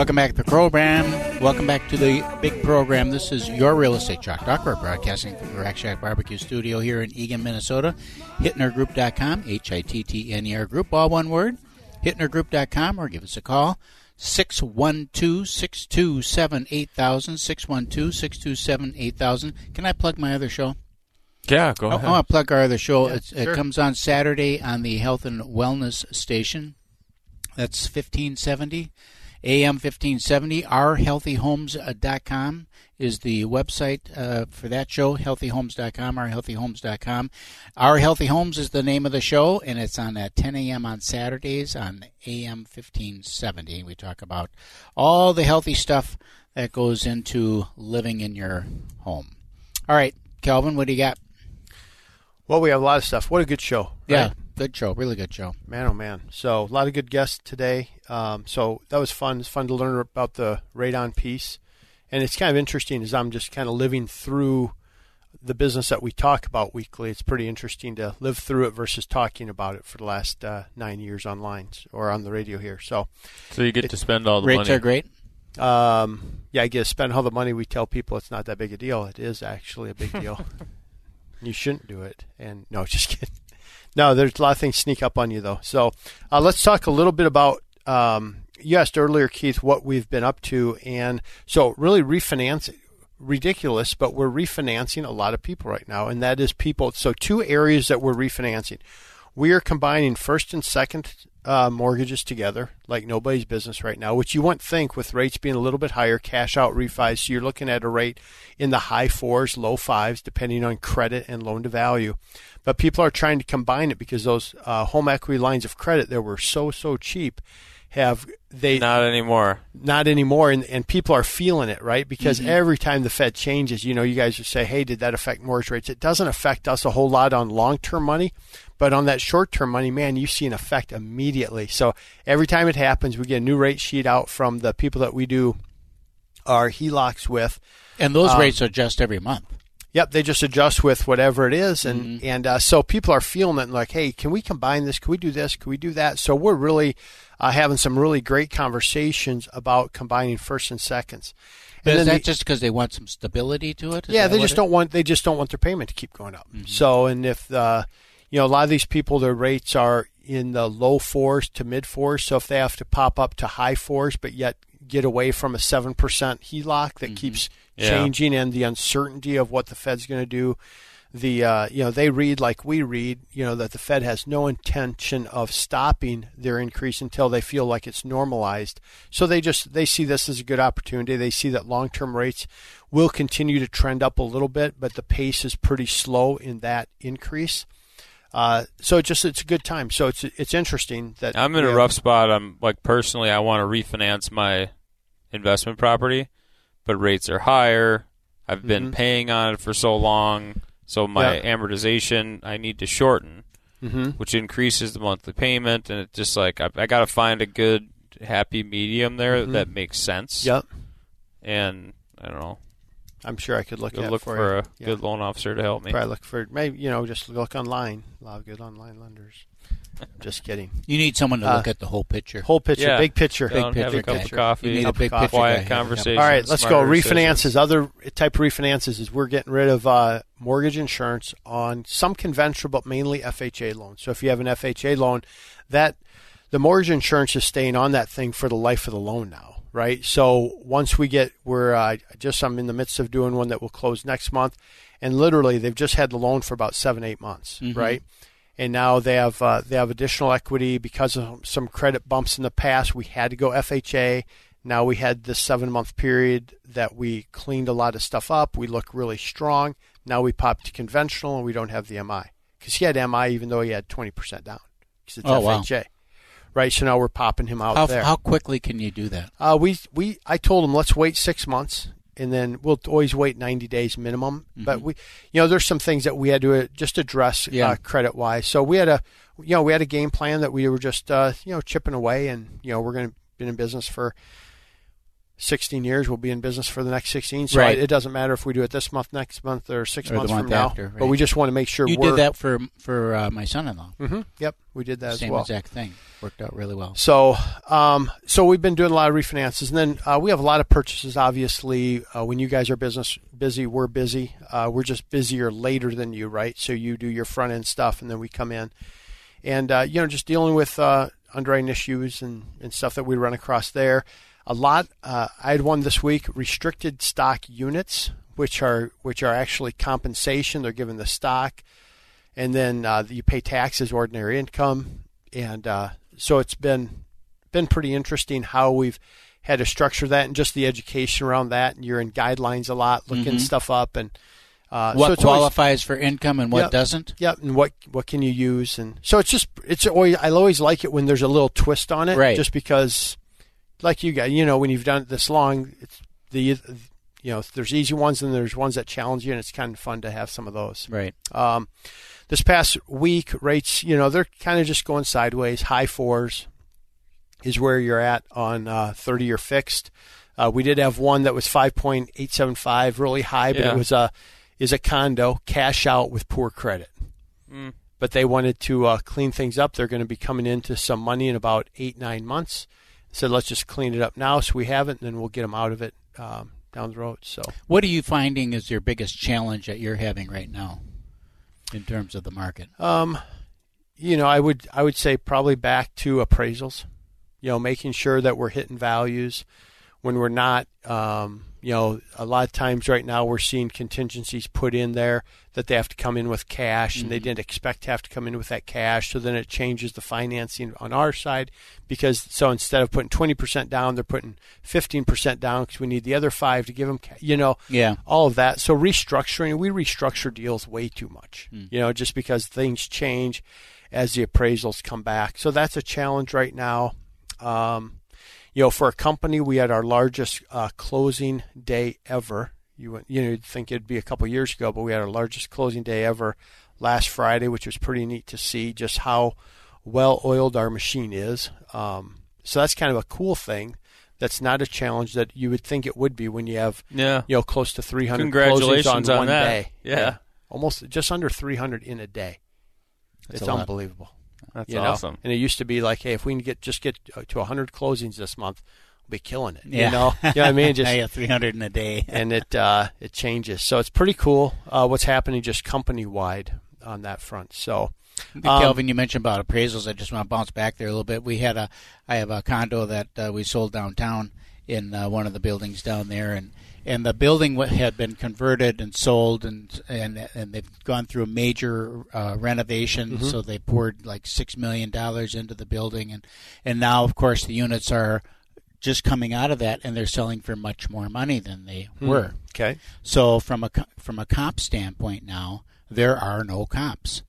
Welcome back to the program. Welcome back to the big program. This is your real estate chalk talk. We're broadcasting from the Rack Shack Barbecue Studio here in Eagan, Minnesota. HittnerGroup.com, H I T T N E R Group, all one word. HittnerGroup.com or give us a call. 612 627 8000. 612 627 8000. Can I plug my other show? Yeah, go I- ahead. I want to plug our other show. Yeah, It's, sure. It comes on Saturday on the Health and Wellness Station. That's 1570. AM 1570. OurHealthyHomes.com is the website uh, for that show. HealthyHomes.com. OurHealthyHomes.com. Our Healthy Homes is the name of the show, and it's on at 10 a.m. on Saturdays on AM 1570. We talk about all the healthy stuff that goes into living in your home. All right, Calvin, what do you got? Well, we have a lot of stuff. What a good show. Yeah, right? Good show. Really good show. Man, oh man. So, a lot of good guests today. Um, so, that was fun. It's fun to learn about the radon piece. And it's kind of interesting as I'm just kind of living through the business that we talk about weekly. It's pretty interesting to live through it versus talking about it for the last uh, nine years online or on the radio here. So, So you get to spend all the Rates money. are great. um, yeah, I guess spend all the money. We tell people it's not that big a deal. It is actually a big deal. you shouldn't do it. And no, just kidding. No, there's a lot of things sneak up on you though. So uh, let's talk a little bit about. Um, you asked earlier, Keith, what we've been up to, and so really refinancing. Ridiculous, but we're refinancing a lot of people right now, and that is people. So two areas that we're refinancing. We are combining first and second uh, mortgages together, like nobody's business right now, which you wouldn't think with rates being a little bit higher, cash out refis. So you're looking at a rate in the high fours, low fives, depending on credit and loan to value. But people are trying to combine it because those uh, home equity lines of credit that were so so cheap have they Not anymore. not anymore and, and people are feeling it right because every time the fed changes you know you guys would say hey did that affect mortgage rates it doesn't affect us a whole lot on long-term money but on that short-term money man you see an effect immediately so every time it happens we get a new rate sheet out from the people that we do our HELOCs with And those Um, rates adjust every month. Yep, they just adjust with whatever it is, and and uh, so people are feeling it and like, hey, can we combine this? Can we do this? Can we do that? So we're really uh, having some really great conversations about combining first and seconds. And is that the- just because they want some stability to it? Is yeah, they just don't want they just don't want their payment to keep going up. So, and if uh, you know a lot of these people, their rates are in the low fours to mid fours. So if they have to pop up to high fours, but yet get away from a seven percent HELOC that keeps Yeah. changing and the uncertainty of what the Fed's going to do. The uh, you know they read like we read, you know that the Fed has no intention of stopping their increase until they feel like it's normalized. So they just they see this as a good opportunity. They see that long term rates will continue to trend up a little bit, but the pace is pretty slow in that increase. Uh, so it just it's a good time. So it's it's interesting that I'm in a have- rough spot. I'm like personally, I want to refinance my investment property, but rates are higher. I've been Mhm. paying on it for so long, so my Yeah. amortization I need to shorten, Mhm. which increases the monthly payment, and it's just like I, I got to find a good happy medium there Mhm. that makes sense. Yep, And I don't know. I'm sure I could look Go at look for, for, a Yeah. good loan officer to help me. Probably look for maybe you know just look online. A lot of good online lenders. just kidding. You need someone to Uh, look at the whole picture. Whole picture, Yeah. big picture, Down, big have a cup picture. of coffee. You need a Cup big coffee. picture. quiet conversation. All right, let's go. Refinances. decisions. Other type of refinances is we're getting rid of uh, mortgage insurance on some conventional, but mainly FHA loans. So if you have an FHA loan, that the mortgage insurance is staying on that thing for the life of the loan now, right? So once we get, we're uh, just I'm in the midst of doing one that will close next month, and literally they've just had the loan for about seven, eight months, Mhm. right? and now they have uh, they have additional equity because of some credit bumps in the past. We had to go FHA. Now we had this seven month period that we cleaned a lot of stuff up. We look really strong. Now we pop to conventional and we don't have the MI. because he had MI even though he had twenty percent down because it's Oh, wow. Right, so now we're popping him out How, there. how quickly can you do that? Uh, we we I told him let's wait six months, and then we'll always wait ninety days minimum. But we, you know, there's some things that we had to uh, just address Yeah. uh, credit wise. So we had a, you know, we had a game plan that we were just uh, you know chipping away, and you know we're going to been in business for. 16 years, we'll be in business for the next 16. So Right. it doesn't matter if we do it this month, next month, or six Or months month from now. after, But we just want to make sure You did that for for uh, my son-in-law. hmm Yep, we did that Same as well. exact thing. Worked out really well. So, um, so we've been doing a lot of refinances, and then uh, we have a lot of purchases. Obviously, uh, when you guys are business busy, we're busy. Uh, we're just busier later than you, right? So you do your front end stuff, and then we come in, and uh, you know, just dealing with uh, underwriting issues and, and stuff that we run across there. A lot. Uh, I had one this week: restricted stock units, which are which are actually compensation. They're given the stock, and then uh, you pay taxes, ordinary income, and uh, so it's been been pretty interesting how we've had to structure that and just the education around that. And you're in guidelines a lot, looking stuff up, and uh, What so it's always- qualifies for income and what Yep. doesn't? Yep, and what what can you use? And so it's just it's always I always like it when there's a little twist on it, Right. Just because, like you guys, you know, when you've done it this long, it's the you know there's easy ones and there's ones that challenge you, and it's kind of fun to have some of those. Right. Um, this past week, rates, you know, they're kind of just going sideways. High fours is where you're at on uh, 30 year fixed. Uh, we did have one that was 5.875, really high, but Yeah. it was a is a condo cash out with poor credit. Mm. But they wanted to uh, clean things up. They're going to be coming into some money in about eight nine months. Said let's just clean it up now, so we have it, and then we'll get them out of it um, down the road. So. What are you finding is your biggest challenge that you're having right now in terms of the market? Um, you know, I would I would say probably back to appraisals. You know, making sure that we're hitting values when we're not. Um, you know, a lot of times right now we're seeing contingencies put in there that they have to come in with cash, and they didn't expect to have to come in with that cash. So then it changes the financing on our side because so instead of putting twenty percent down, they're putting fifteen percent down because we need the other five to give them. Ca- you know, Yeah. all of that. So restructuring, we restructure deals way too much, you know, just because things change as the appraisals come back. So that's a challenge right now. Um, you know, for a company, we had our largest uh, closing day ever. You you know, you'd think it'd be a couple years ago, but we had our largest closing day ever last Friday, which was pretty neat to see just how well oiled our machine is. Um, so that's kind of a cool thing. That's not a challenge that you would think it would be when you have Yeah. you know, close to 300 Congratulations closings on, on one that. day. Yeah. Almost just under 300 in a day. That's it's a unbelievable. That's you know? awesome. And it used to be like, hey, if we can get just get uh, to 100 closings this month, we'll be killing it. Yeah. You know, you know what I mean? Just yeah, 300 in a day. and it uh, it changes. So it's pretty cool uh, what's happening just company wide on that front. So um, Kelvin, you mentioned about appraisals. I just want to bounce back there a little bit. We had a, I have a condo that uh, we sold downtown in uh, one of the buildings down there, and and the building had been converted and sold, and and and they've gone through a major uh, renovation. Mm-hmm. So they poured like six million dollars into the building, and and now of course the units are just coming out of that, and they're selling for much more money than they Hmm. were. okay, So from a from a comp standpoint now, there are no comps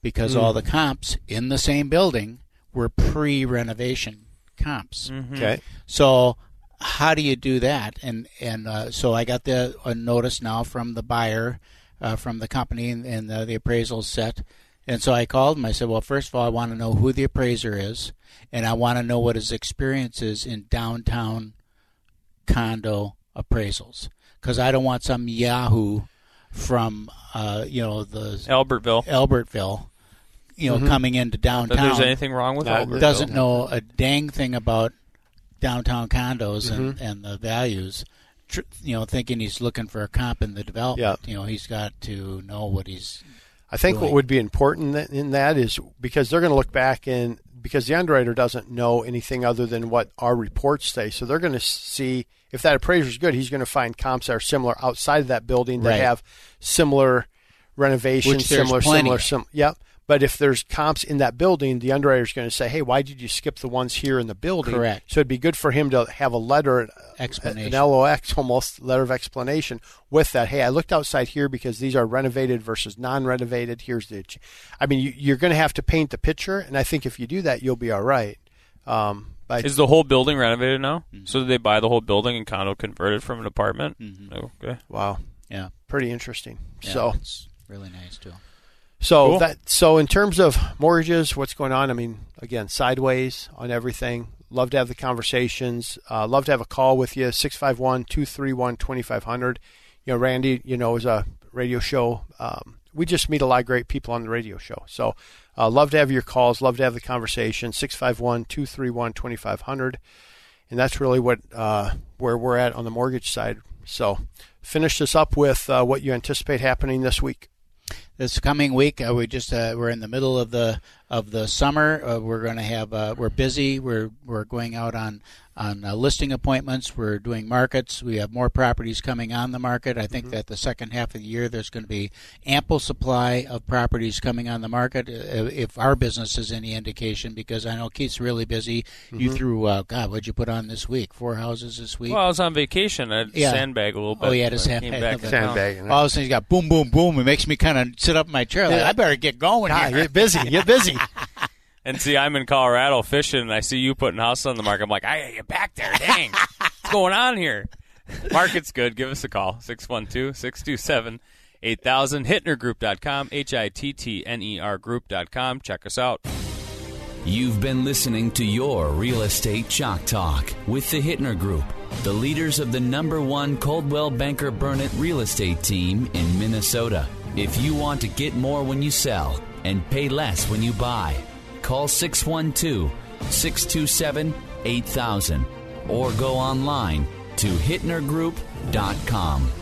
because all the comps in the same building were pre-renovation comps. okay, So how do you do that? And and uh, so I got the a notice now from the buyer, uh, from the company, and, and the, the appraisal set. And so I called him. I said, "Well, first of all, I want to know who the appraiser is, and I want to know what his experience is in downtown condo appraisals, because I don't want some Yahoo from uh, you know the Albertville. Albertville, you know, coming into That downtown there's anything wrong with Not- Albertville. doesn't know a dang thing about downtown condos and, mm-hmm. and the values. Tr- You know, thinking he's looking for a comp in the development. You know, he's got to know what he's. I think what would be important in that is because they're going to look back and because the underwriter doesn't know anything other than what our reports say, so they're going to see if that appraiser is good. He's going to find comps that are similar outside of that building that Right. have similar renovations, similar, plenty similar, of. sim. Yep. But if there's comps in that building, the underwriter is going to say, "Hey, why did you skip the ones here in the building?" Correct. So it'd be good for him to have a letter, uh, Explanation. an LOX, almost letter of explanation with that. Hey, I looked outside here because these are renovated versus non-renovated. Here's the. I mean, you, you're going to have to paint the picture, and I think if you do that, you'll be all right. Um, but Is the whole building renovated now? Mm-hmm. So did they buy the whole building and condo converted from an apartment? Mm-hmm. Okay. wow, Yeah. pretty interesting. yeah so. it's really nice too. So Cool. that so in terms of mortgages, what's going on? I mean, again, sideways on everything. Love to have the conversations. Uh, love to have a call with you. 651-231-2500. You know, Randy, you know, is a radio show. Um, we just meet a lot of great people on the radio show. So uh, love to have your calls. Love to have the conversation. 651-231-2500. And that's really what uh, where we're at on the mortgage side. So finish this up with uh, what you anticipate happening this week. This coming week, uh, we just uh, we're in the middle of the of the summer. Uh, we're going to have uh, we're busy. We're we're going out on on uh, listing appointments. We're doing markets. We have more properties coming on the market. I think that the second half of the year there's going to be ample supply of properties coming on the market. Uh, if our business is any indication, because I know Keith's really busy. You threw uh, God, what'd you put on this week? Four houses this week. Well, I was on vacation. I Yeah. sandbag a little bit. Oh, yeah, to when I sandbag came back little to town. Sandbagging. all of a sudden, you got boom, boom, boom. It makes me kind of sit up in my chair. Like, Yeah. I better get going. Ah, here. get busy. Get busy. And see, I'm in Colorado fishing, and I see you putting houses on the market. I'm like, I gotta get back there. Dang, what's going on here? Market's good. Give us a call 612 627 8000. HittnerGroup.com, H I T T N E R Group.com. Check us out. You've been listening to your Real Estate Chalk Talk with the Hittner Group, the leaders of the number one Coldwell Banker Burnett real estate team in Minnesota. If you want to get more when you sell and pay less when you buy, call 612 627 8000 or go online to hittnergroup.com.